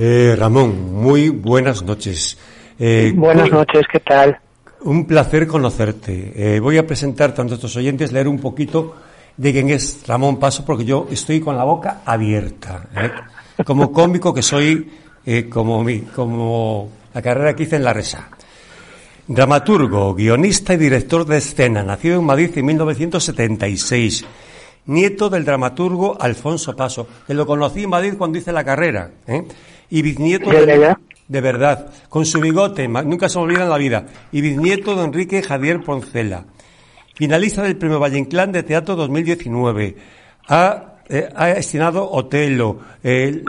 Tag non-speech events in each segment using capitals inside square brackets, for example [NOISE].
Eh, Ramón, muy buenas noches. Eh, buenas noches, ¿qué tal? Un placer conocerte. Eh, voy a presentar a nuestros oyentes, leer un poquito de quién es Ramón Paso, porque yo estoy con la boca abierta. Como cómico que soy, como, mi, como la carrera que hice en la Resa. Dramaturgo, guionista y director de escena, nacido en Madrid en 1976. Nieto del dramaturgo Alfonso Paso, que lo conocí en Madrid cuando hice la carrera. ¿eh? Y bisnieto de, de, verdad, con su bigote, nunca se me olvida en la vida. Y bisnieto de Enrique Javier Poncela. Finalista del Premio Valle Inclán de Teatro 2019. Ha eh, ha destinado Otelo, eh,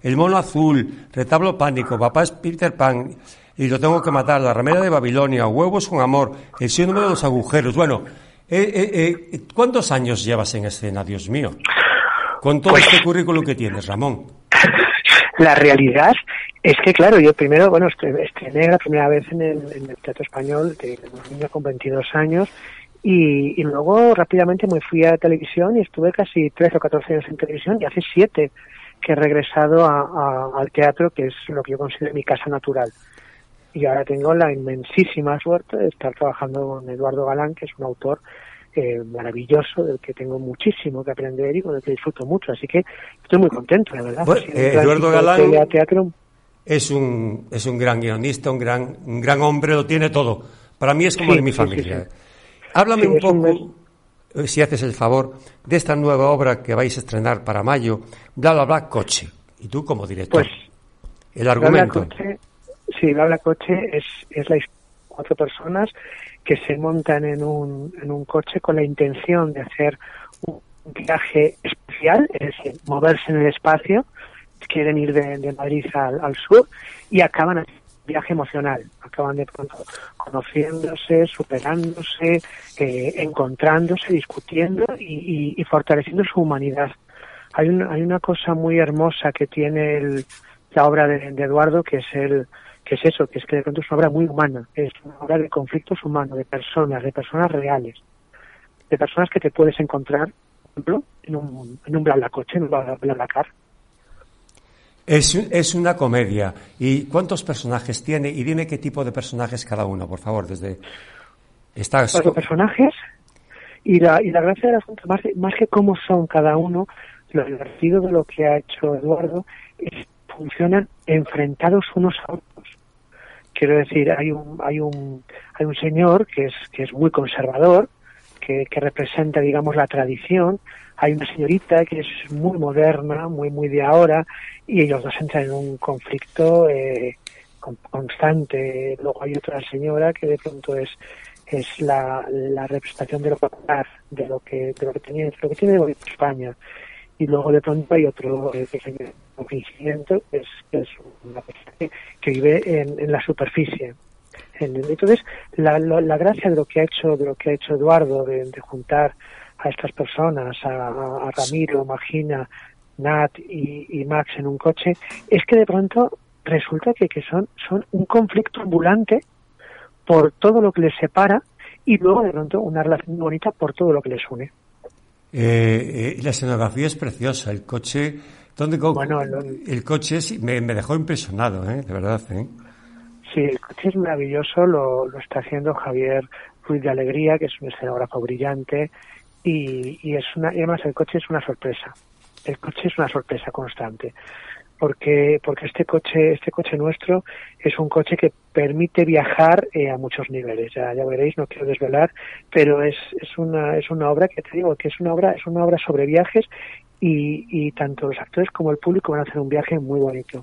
el Mono Azul, Retablo Pánico, Papá es Peter Pan, y lo tengo que matar, La Ramera de Babilonia, Huevos con Amor, El síndrome de los agujeros. Bueno, eh, eh, eh, ¿cuántos años llevas en escena, Dios mío? Con todo pues este currículum que tienes, Ramón. [LAUGHS] La realidad es que, claro, yo primero, bueno, estrené la primera vez en el, Teatro Español de un niño con 22 años y, luego rápidamente me fui a televisión y estuve casi 13 o 14 años en televisión y hace 7 que he regresado al teatro, que es lo que yo considero mi casa natural. Y ahora tengo la inmensísima suerte de estar trabajando con Eduardo Galán, que es un autor eh, maravilloso, del que tengo muchísimo que aprender y con el que disfruto mucho. Así que estoy muy contento, la verdad. Eh, Eduardo Galán es un, es un gran guionista, un gran, un gran hombre, lo tiene todo. Para mí es como de mi familia. Háblame un poco, eh, si haces el favor, de esta nueva obra que vais a estrenar para mayo, Bla Bla Bla Coche. Y tú como director. Pues, el argumento. Sí, habla coche es, es la cuatro personas que se montan en un, en un coche con la intención de hacer un viaje especial, es decir, moverse en el espacio, quieren ir de, Madrid al, sur y acaban un viaje emocional, acaban de conociéndose, superándose, eh, encontrándose, discutiendo y, fortaleciendo su humanidad. Hay una, hay una cosa muy hermosa que tiene la obra de Eduardo, que es el, que es eso, que es que de pronto es una obra muy humana, es una obra de conflictos humanos, de personas, de personas reales, de personas que te puedes encontrar, por ejemplo, en un, en un blablacoche, en un blablacar. Es, es una comedia. ¿Y cuántos personajes tiene? Y dime qué tipo de personajes cada uno, por favor, desde... Estas... Cuatro personajes y la, y la gracia del asunto, más, más que cómo son cada uno, lo divertido de lo que ha hecho Eduardo es funcionan enfrentados unos a otros. Quiero decir, hay un, hay un, hay un señor que es, que es muy conservador, que, que representa, digamos, la tradición, hay una señorita que es muy moderna, muy, muy de ahora, y ellos dos entran en un conflicto eh, constante. Luego hay otra señora que de pronto es es la, la representación de lo popular, de lo que de lo que tiene, de lo que tiene España y luego de pronto hay otro eh, que es, que es una persona que, vive en, la superficie. Entonces, la, la, gracia de lo que ha hecho, de lo que ha hecho Eduardo, de, juntar a estas personas, a, Ramiro, Magina, Nat y, Max en un coche, es que de pronto resulta que, que son, son un conflicto ambulante por todo lo que les separa y luego de pronto una relación bonita por todo lo que les une. Eh, eh, la escenografía es preciosa, el coche, ¿dónde bueno, el, coche me, dejó impresionado, ¿eh? de verdad. ¿eh? Sí, el coche es maravilloso, lo, lo está haciendo Javier Ruiz de Alegría, que es un escenógrafo brillante, y, y es una, y además el coche es una sorpresa. El coche es una sorpresa constante porque porque este coche este coche nuestro es un coche que permite viajar eh, a muchos niveles ya ya veréis no quiero desvelar pero es es una es una obra que te digo que es una obra es una obra sobre viajes y, y tanto los actores como el público van a hacer un viaje muy bonito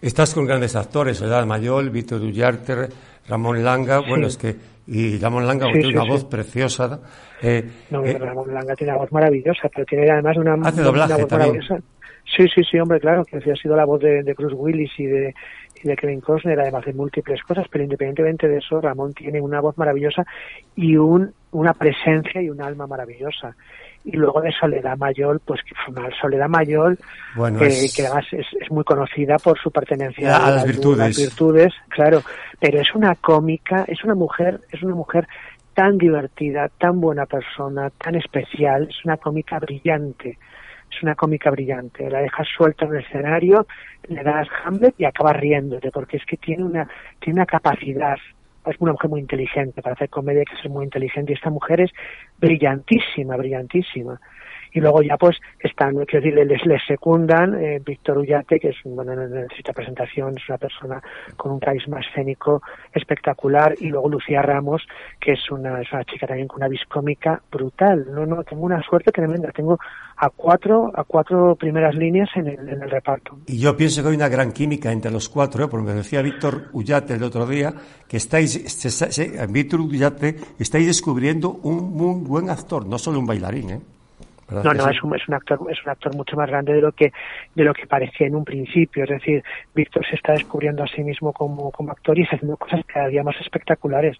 estás con grandes actores ¿verdad? Mayol Víctor Dullarte Ramón Langa bueno es que y Ramón Langa tiene una voz preciosa eh, no, eh, Ramón Langa tiene una voz maravillosa pero tiene además una, hace doblaje una voz también. maravillosa Sí, sí, sí, hombre, claro, que ha sido la voz de, de Bruce Willis y de, y de Kevin Costner, además de múltiples cosas, pero independientemente de eso, Ramón tiene una voz maravillosa y un, una presencia y un alma maravillosa. Y luego de Soledad Mayol, pues Soledad Mayol, que, que además es, es, muy conocida por su pertenencia a, las, virtudes. las virtudes, claro, pero es una cómica, es una mujer, es una mujer tan divertida, tan buena persona, tan especial, es una cómica brillante es una cómica brillante. La dejas suelta en el escenario, le das Hamlet y acabas riéndote, porque es que tiene una, tiene una capacidad es una mujer muy inteligente, para hacer comedia hay que ser muy inteligente y esta mujer es brillantísima, brillantísima y luego ya pues están, quiero decir, les, les secundan eh, Víctor Ullate, que es, bueno, no necesita presentación, es una persona con un carisma escénico espectacular, y luego Lucía Ramos, que es una, es una chica también con una viscómica brutal. No, no, tengo una suerte tremenda, tengo a cuatro, a cuatro primeras líneas en el, en el reparto. Y yo pienso que hay una gran química entre los cuatro, ¿eh? porque me decía Víctor Ullate el otro día, que estáis, Víctor Ullate, estáis descubriendo un muy buen actor, no solo un bailarín, ¿eh? No, no, es un, es un actor es un actor mucho más grande de lo que de lo que parecía en un principio. Es decir, Víctor se está descubriendo a sí mismo como, como actor y está haciendo cosas cada día más espectaculares.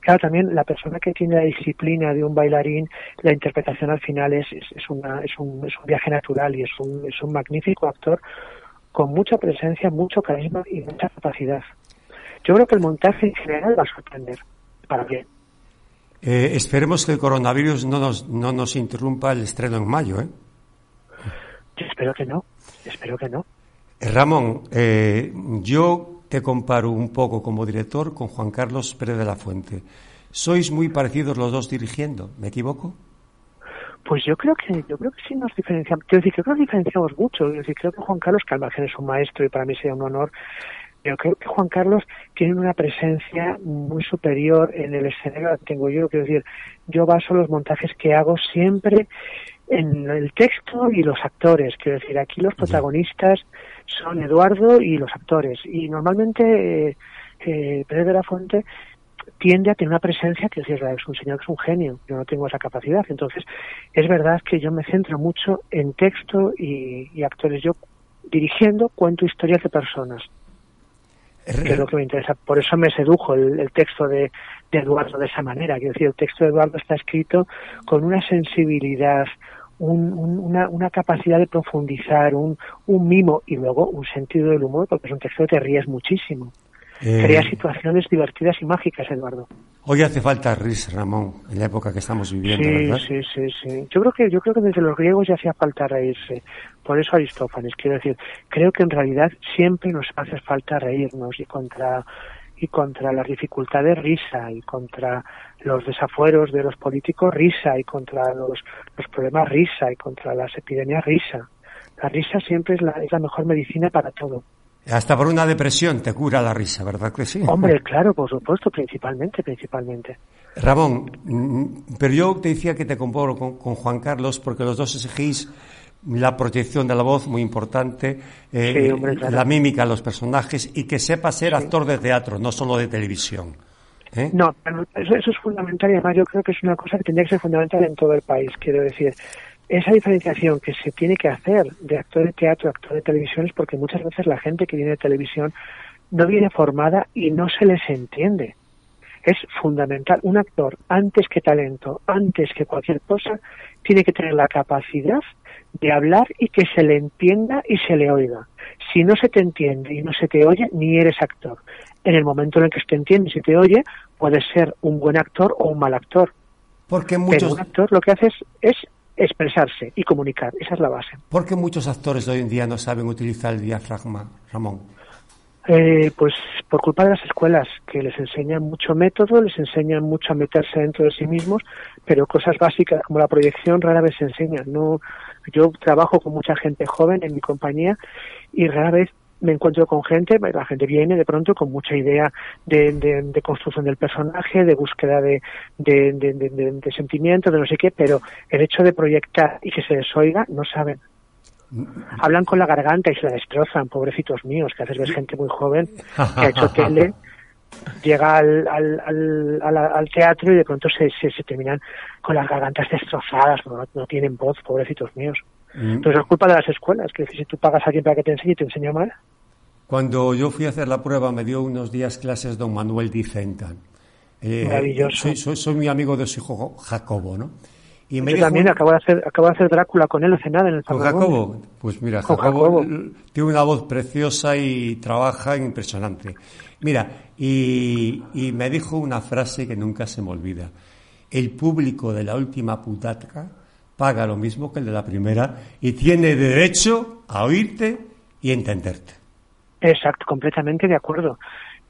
Claro, también la persona que tiene la disciplina de un bailarín, la interpretación al final es, es, una, es, un, es un viaje natural y es un, es un magnífico actor con mucha presencia, mucho carisma y mucha capacidad. Yo creo que el montaje en general va a sorprender, para bien. Eh, esperemos que el coronavirus no nos, no nos interrumpa el estreno en mayo, ¿eh? Yo espero que no, espero que no. Eh, Ramón, eh, yo te comparo un poco como director con Juan Carlos Pérez de la Fuente. ¿Sois muy parecidos los dos dirigiendo? ¿Me equivoco? Pues yo creo que yo creo que sí nos diferenciamos. Quiero decir, creo que nos diferenciamos mucho. decir, creo que Juan Carlos, que al margen es un maestro y para mí sería un honor, pero creo que Juan Carlos tiene una presencia muy superior en el escenario que tengo yo. Quiero decir, yo baso los montajes que hago siempre en el texto y los actores. Quiero decir, aquí los protagonistas son Eduardo y los actores. Y normalmente eh, eh Pérez de la Fuente tiende a tener una presencia que es un señor que es un genio, yo no tengo esa capacidad. Entonces, es verdad que yo me centro mucho en texto y, y actores. Yo dirigiendo cuento historias de personas que es lo que me interesa. Por eso me sedujo el, texto de, Eduardo de esa manera. Quiero decir, el texto de Eduardo está escrito con una sensibilidad, una, una, capacidad de profundizar, un, un mimo y luego un sentido del humor, porque es un texto que te ríes muchísimo. Eh, Crea situaciones divertidas y mágicas, Eduardo. Hoy hace falta risa, Ramón, en la época que estamos viviendo, sí, ¿verdad? Sí, sí, sí. Yo creo que yo creo que desde los griegos ya hacía falta reírse. Por eso Aristófanes, quiero decir, creo que en realidad siempre nos hace falta reírnos y contra y contra las dificultades risa y contra los desafueros de los políticos risa y contra los, los problemas risa y contra las epidemias risa. La risa siempre es la, es la mejor medicina para todo. Hasta por una depresión te cura la risa, ¿verdad que sí? Hombre, claro, por supuesto, principalmente, principalmente. Ramón, mm, pero yo te decía que te comparo con, Juan Carlos porque los dos exigís la proyección de la voz muy importante, eh, la mímica de los personajes y que sepa ser actor de teatro, no solo de televisión. ¿eh? No, eso, eso, es fundamental y además yo creo que es una cosa que tendría que ser fundamental en todo el país, quiero decir esa diferenciación que se tiene que hacer de actor de teatro a actor de televisión es porque muchas veces la gente que viene de televisión no viene formada y no se les entiende. Es fundamental. Un actor, antes que talento, antes que cualquier cosa, tiene que tener la capacidad de hablar y que se le entienda y se le oiga. Si no se te entiende y no se te oye, ni eres actor. En el momento en el que se te entiende y se te oye, puedes ser un buen actor o un mal actor. Porque muchos... Pero un actor lo que hace es expresarse y comunicar. Esa es la base. ¿Por qué muchos actores hoy en día no saben utilizar el diafragma, Ramón? Eh, pues por culpa de las escuelas, que les enseñan mucho método, les enseñan mucho a meterse dentro de sí mismos, pero cosas básicas como la proyección rara vez se enseñan. No, yo trabajo con mucha gente joven en mi compañía y rara vez me encuentro con gente, la gente viene de pronto con mucha idea de, de, construcción del personaje, de búsqueda de, de, de, sentimientos, de no sé qué, pero el hecho de proyectar y que se les oiga, no saben. Hablan con la garganta y se la destrozan, pobrecitos míos, que a veces ves gente muy joven que ha hecho tele, [LAUGHS] llega al, al, al, teatro y de pronto se, se, terminan con las gargantas destrozadas, no, no tienen voz, pobrecitos míos. Mm. Entonces es culpa de las escuelas, que si tú pagas a alguien para que te enseñe te enseña mal. Cuando yo fui a hacer la prueba me dio unos días clases don Manuel Dicentan. Eh, Maravilloso. Soy, soy, muy amigo de su hijo Jacobo, ¿no? Y me yo también acabo de, hacer, acabo de hacer Drácula con él hace nada en el ¿Con Jacobo? Pues mira, Jacobo, tiene una voz preciosa y trabaja impresionante. Mira, y, y me dijo una frase que nunca se me olvida. El público de la última putaca paga lo mismo que el de la primera y tiene derecho a oírte y entenderte. Exacto, completamente de acuerdo.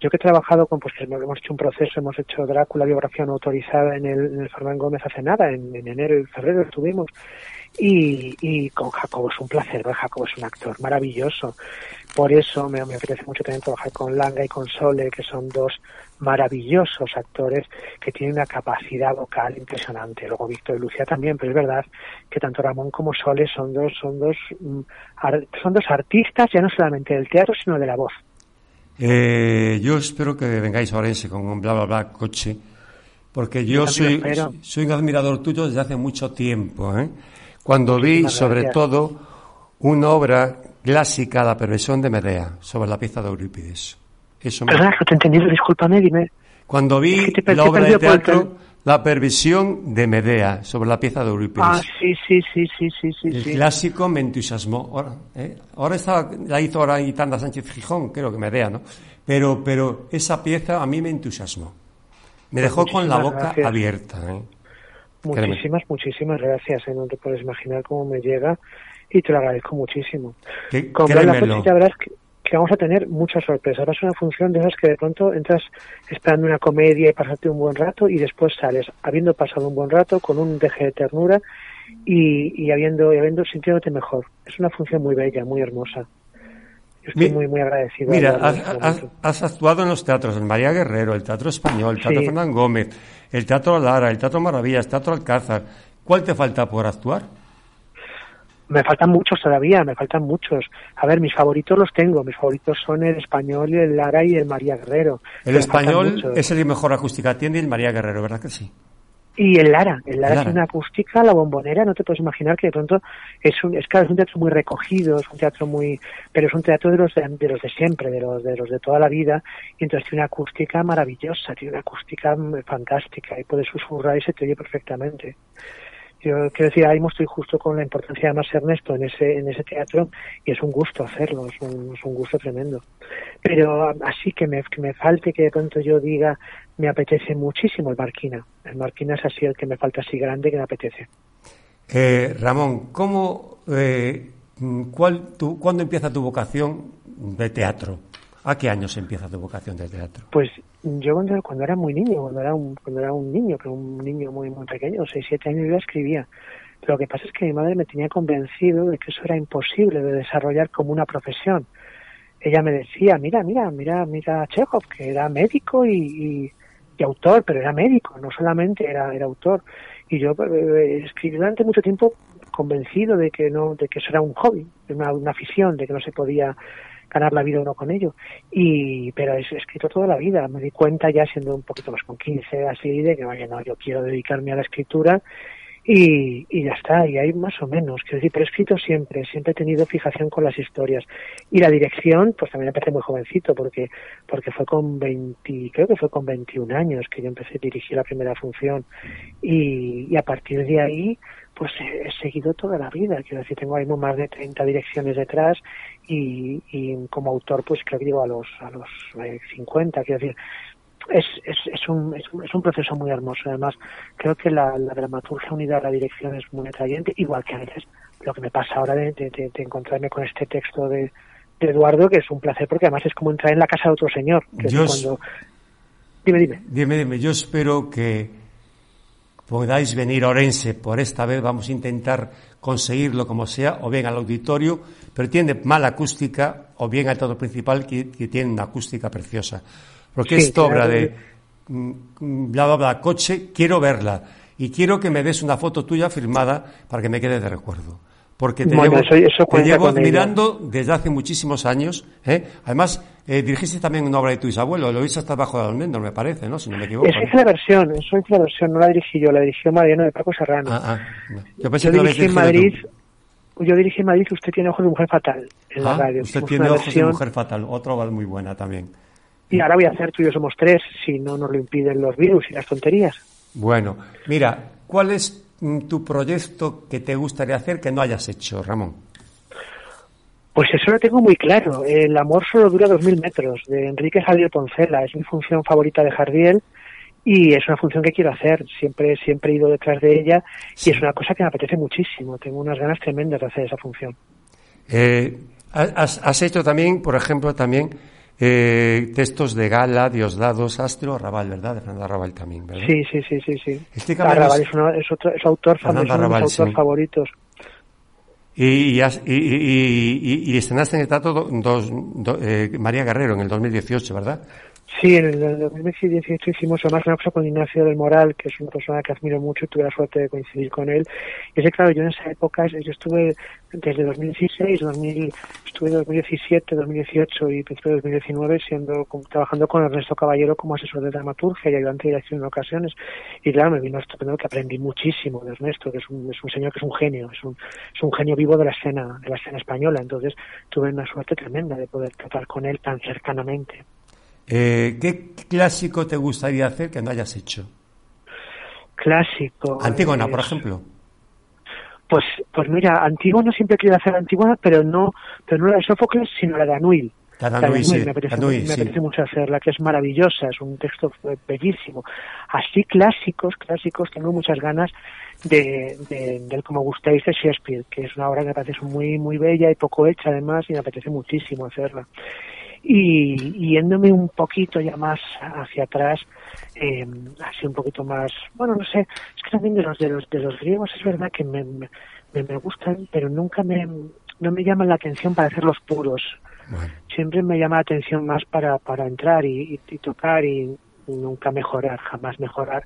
Yo que he trabajado con, pues hemos hecho un proceso, hemos hecho Drácula, biografía no autorizada en el, en el Gómez hace nada, en, enero y febrero estuvimos, y, y con Jacobo es un placer, Jacobo es un actor maravilloso. Por eso me, me apetece mucho también trabajar con Langa y con Sole, que son dos maravillosos actores que tienen una capacidad vocal impresionante. Luego Víctor y Lucía también, pero es verdad que tanto Ramón como Sole son dos, son dos, mm, son dos artistas ya no solamente del teatro, sino de la voz. Eh, yo espero que vengáis a Orense con un bla bla bla coche, porque yo soy, soy un admirador tuyo desde hace mucho tiempo. ¿eh? Cuando vi, sobre todo, una obra clásica, La perversión de Medea, sobre la pieza de Eurípides. Eso me... Perdona, que te he entendido, discúlpame, dime. Cuando vi la obra de teatro, La perversión de Medea, sobre la pieza de Eurípides. Ah, sí, sí, sí, sí, sí. sí El clásico me entusiasmó. Ahora, ¿eh? ahora está, la hizo ahora Itanda Sánchez Gijón, creo que Medea, ¿no? Pero, pero esa pieza a mí me entusiasmó. Me dejó pues con la boca abierta. ¿eh? Muchísimas, muchísimas gracias. ¿eh? No te puedes imaginar cómo me llega y te lo agradezco muchísimo. Con la ya verás que, que, vamos a tener muchas sorpresas. Va a ser una función de esas que de pronto entras esperando una comedia y pasarte un buen rato y después sales habiendo pasado un buen rato con un deje de ternura y, y habiendo, y habiendo sintiéndote mejor. Es una función muy bella, muy hermosa. estoy muy, muy agradecido. Mira, has, actuado en los teatros, el María Guerrero, el Teatro Español, el Teatro Fernán Gómez, el Teatro Lara, el Teatro Maravillas, el Teatro Alcázar. ¿Cuál te falta por actuar? Me faltan muchos todavía, me faltan muchos. A ver, mis favoritos los tengo. Mis favoritos son el español, el Lara y el María Guerrero. El español es el que mejor acústica tiene y el María Guerrero, ¿verdad que sí? Y el Lara, el Lara, es una acústica, la bombonera, no te puedes imaginar que de pronto es un, es, claro, es un teatro muy recogido, es un teatro muy, pero es un teatro de los de, de, los de siempre, de los de los de toda la vida, y entonces tiene una acústica maravillosa, tiene una acústica fantástica, y puedes susurrar y se te oye perfectamente. Yo quiero decir, ahí estoy justo con la importancia de más Ernesto en ese, en ese teatro y es un gusto hacerlo, es un, es un gusto tremendo. Pero así que me, me falte que de pronto yo diga, me apetece muchísimo el Marquina. El Marquina es así el que me falta así grande que me apetece. Eh, Ramón, ¿cómo, eh, cuál, tu, ¿cuándo empieza tu vocación de teatro? ¿A qué años empieza tu vocación de teatro? Pues yo cuando, era muy niño, cuando era un, cuando era un niño, pero un niño muy muy pequeño, 6, 7 años, yo escribía. Lo que pasa es que mi madre me tenía convencido de que eso era imposible de desarrollar como una profesión. Ella me decía, mira, mira, mira, mira Chekhov, que era médico y, y, autor, pero era médico, no solamente era, era autor. Y yo eh, escribí durante mucho tiempo convencido de que no, de que eso era un hobby, una, una afición, de que no se podía ganar la vida uno con ello. Y, pero he escrito toda la vida. Me di cuenta ya siendo un poquito más con 15, así, de que, vaya, no, yo quiero dedicarme a la escritura y, y ya está, y hay más o menos, quiero decir, pero he escrito siempre, siempre he tenido fijación con las historias. Y la dirección, pues también empecé muy jovencito, porque, porque fue con 20, creo que fue con 21 años que yo empecé a dirigir la primera función. Y, y a partir de ahí, pues he, seguido toda la vida, quiero decir, tengo ahí más de 30 direcciones detrás y, y como autor, pues creo que llego a los, a los 50, eh, quiero decir, es, es, es, un, es, un, es un proceso muy hermoso. Además, creo que la, la, dramaturgia unida a la dirección es muy atrayente, igual que a veces lo que me pasa ahora de, de, encontrarme con este texto de, de, Eduardo, que es un placer porque además es como entrar en la casa de otro señor. Que cuando... Dime, dime. Dime, dime. Yo espero que podáis venir a Orense. Por esta vez vamos a intentar conseguirlo como sea, o bien al auditorio, pero tiene mala acústica, o bien al teatro principal, que, que tiene una acústica preciosa. Porque esta obra de mm, bla, bla, bla, coche, quiero verla. Y quiero que me des una foto tuya firmada para que me quede de recuerdo. Porque te llevo, te llevo admirando desde hace muchísimos años. ¿eh? Además, eh, dirigiste también una obra de tu bisabuelo, lo hice hasta abajo de almendro, me parece, ¿no? Si no me equivoco. Esa es la versión, eso es la versión, no la dirigí yo, la dirigió Mariano de Paco Serrano. Ah, ah, yo pensé que dirigí en Madrid, yo dirigí en Madrid, usted tiene ojos de mujer fatal en la ah, radio. Usted tiene ojos de mujer fatal, otra obra muy buena también. Y ahora voy a hacer tú y yo somos tres, si no nos lo impiden los virus y las tonterías. Bueno, mira, ¿cuál es mm, tu proyecto que te gustaría hacer que no hayas hecho, Ramón? Pues eso lo tengo muy claro. El amor solo dura dos mil metros, de Enrique Javier Poncela. Es mi función favorita de Jardiel y es una función que quiero hacer. Siempre, siempre he ido detrás de ella y es una cosa que me apetece muchísimo. Tengo unas ganas tremendas de hacer esa función. Eh, has, has, hecho también, por ejemplo, también eh, textos de Gala, Diosdados, Astro, Arrabal, ¿verdad? De Fernando Arrabal también, ¿verdad? Sí, sí, sí, sí. sí. Este Arrabal es, otro, es autor famoso, uno de mis autores favoritos. Y, y, y, y, estrenaste en el teatro dos, eh, María Guerrero en el 2018, ¿verdad? Sí, en el 2018 hicimos además una cosa con Ignacio del Moral, que es una persona que admiro mucho y tuve la suerte de coincidir con él. Y es que, claro, yo en esa época, yo estuve desde 2016, 2000, estuve 2017, 2018 y principio de 2019 siendo, trabajando con Ernesto Caballero como asesor de dramaturgia y ayudante de dirección en ocasiones. Y claro, me vino estupendo que aprendí muchísimo de Ernesto, que es un, es un señor que es un genio, es un, es un genio vivo de la escena, de la escena española. Entonces tuve una suerte tremenda de poder tratar con él tan cercanamente. Eh, ¿Qué clásico te gustaría hacer que no hayas hecho? Clásico. Antígona, por ejemplo. Pues, pues mira, Antígona siempre quiero hacer Antígona, pero no, pero no la de Sófocles, sino la de Anuil. La de Anuil, sí. Me apetece, me apetece mucho hacerla, que es maravillosa, es un texto bellísimo. Así clásicos, clásicos, tengo muchas ganas de, de, del Como gustáis de Shakespeare, que es una obra que me parece muy, muy bella y poco hecha además, y me apetece muchísimo hacerla y yéndome un poquito ya más hacia atrás, eh, así un poquito más, bueno, no sé, es que también de los de los de los griegos es verdad que me, me, me gustan, pero nunca me no me llaman la atención para hacerlos puros. Siempre me llama la atención más para para entrar y, y, tocar y nunca mejorar, jamás mejorar,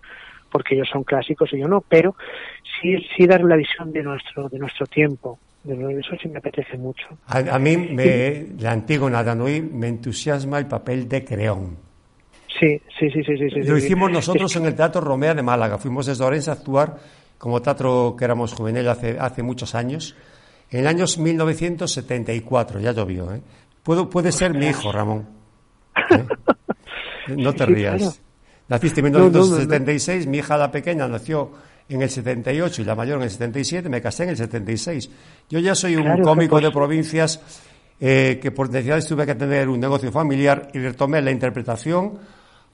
porque ellos son clásicos y yo no, pero sí sí dar la visión de nuestro de nuestro tiempo eso sí me apetece mucho. A, mí, me, la Antígona de Anuí, me entusiasma el papel de Creón. Sí, sí, sí, sí. sí Lo hicimos nosotros en el Teatro Romea de Málaga. Fuimos desde Orense a actuar como teatro que éramos juvenil hace, hace muchos años. En el año 1974, ya llovió. ¿eh? Puedo, puede ser mi hijo, Ramón. ¿Eh? No te rías. Naciste en 1976, mi hija la pequeña nació en el 78 y la mayor en el 77, me casé en el 76. Yo ya soy un cómico de provincias eh, que por necesidades tuve que tener un negocio familiar y retomé la interpretación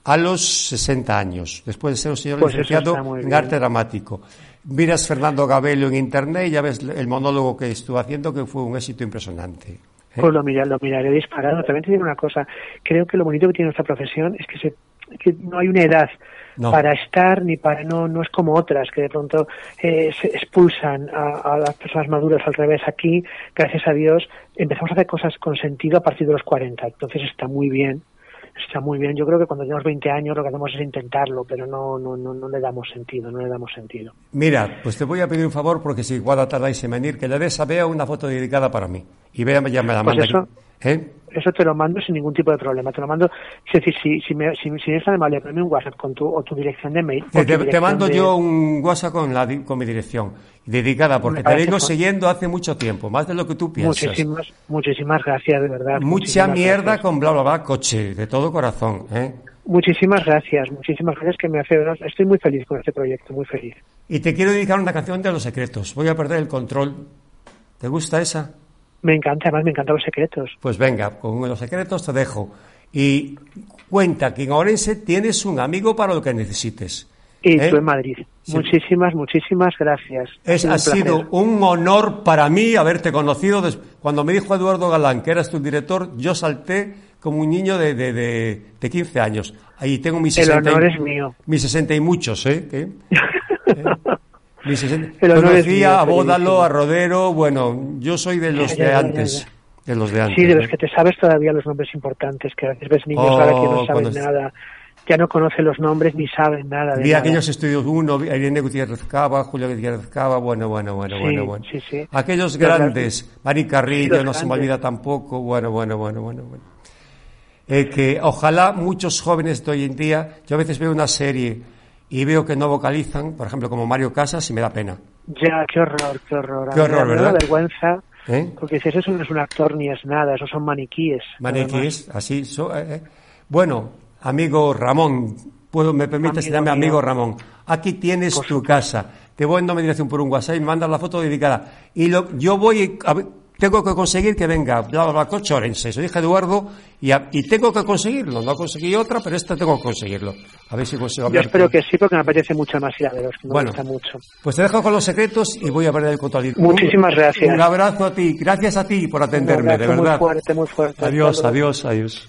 a los 60 años, después de ser un señor pues licenciado en arte dramático. Miras Fernando Gabello en internet y ya ves el monólogo que estuve haciendo, que fue un éxito impresionante. ¿Eh? Pues lo, lo miraré disparado. También te digo una cosa, creo que lo bonito que tiene nuestra profesión es que, se, que no hay una edad para estar ni para no no es como otras que de pronto eh, se expulsan a, las personas maduras al revés aquí gracias a Dios empezamos a hacer cosas con sentido a partir de los 40 entonces está muy bien está muy bien. Yo creo que cuando tenemos 20 años lo que hacemos es intentarlo, pero no, no, no, no le damos sentido, no le damos sentido. Mira, pues te voy a pedir un favor porque si igual tardáis en venir, que le des a Bea una foto dedicada para mí. Y Bea ya me la pues manda. ¿Eh? Eso te lo mando sin ningún tipo de problema. Te lo mando, es decir, si, si, me, si, si eres amable, ponme un WhatsApp con tu, o tu dirección de mail. Te, mando yo un WhatsApp con, la, con mi dirección dedicada, porque te vengo siguiendo hace mucho tiempo, más de lo que tú piensas. Muchísimas, muchísimas gracias, de verdad. Mucha mierda con bla, bla, bla, coche, de todo corazón. ¿eh? Muchísimas gracias, muchísimas gracias que me hace. Estoy muy feliz con este proyecto, muy feliz. Y te quiero dedicar una canción de los secretos. Voy a perder el control. ¿Te gusta esa? Me encanta, además me encantan los secretos. Pues venga, con los secretos te dejo. Y cuenta que en Orense tienes un amigo para lo que necesites. Y ¿eh? tú en Madrid. Muchísimas, muchísimas gracias. Es, ha, sido un honor para mí haberte conocido. Cuando me dijo Eduardo Galán que eras tu director, yo salté como un niño de, de, de, 15 años. Ahí tengo mis 60, El honor es mío. mis 60 y muchos, ¿eh? ¿Eh? [LAUGHS] Conocía a Bódalo, a Rodero, bueno, yo soy de los de antes. De los de antes. Sí, de los que te sabes todavía los nombres importantes, que a veces ves niños ahora que no oh, saben nada ya no conocen los nombres ni saben nada. De Vi aquellos estudios uno, Irene Gutiérrez Cava, Julio Gutiérrez Cava, bueno, bueno, bueno, bueno, bueno. Sí, sí. Aquellos grandes, Mari Carrillo, no se me olvida tampoco, bueno, bueno, bueno, bueno, bueno. Eh, que ojalá muchos jóvenes de hoy en día, yo a veces veo una serie y veo que no vocalizan, por ejemplo, como Mario Casas, y me da pena. Ya, qué horror, qué horror. Qué horror, ¿verdad? Me vergüenza. ¿Eh? Porque dices, eso no es un actor ni es nada, esos son maniquíes. Maniquíes, así. Eh, eh. Bueno, amigo Ramón, puedo, me permites llamarme amigo Ramón. Aquí tienes tu casa. Te voy en mi dirección por un WhatsApp y me mandas la foto dedicada. Y lo, yo voy a tengo que conseguir que venga Barbacoa Orense, soy hija Eduardo, y, y, tengo que conseguirlo. No conseguí otra, pero esta tengo que conseguirlo. A ver si consigo Yo espero que sí, porque me apetece mucho más ir a veros, me bueno, gusta mucho. Pues te dejo con los secretos y voy a ver el control. Muchísimas gracias. Un abrazo a ti, gracias a ti por atenderme, de verdad. Muy fuerte, muy fuerte. Adiós, adiós, adiós.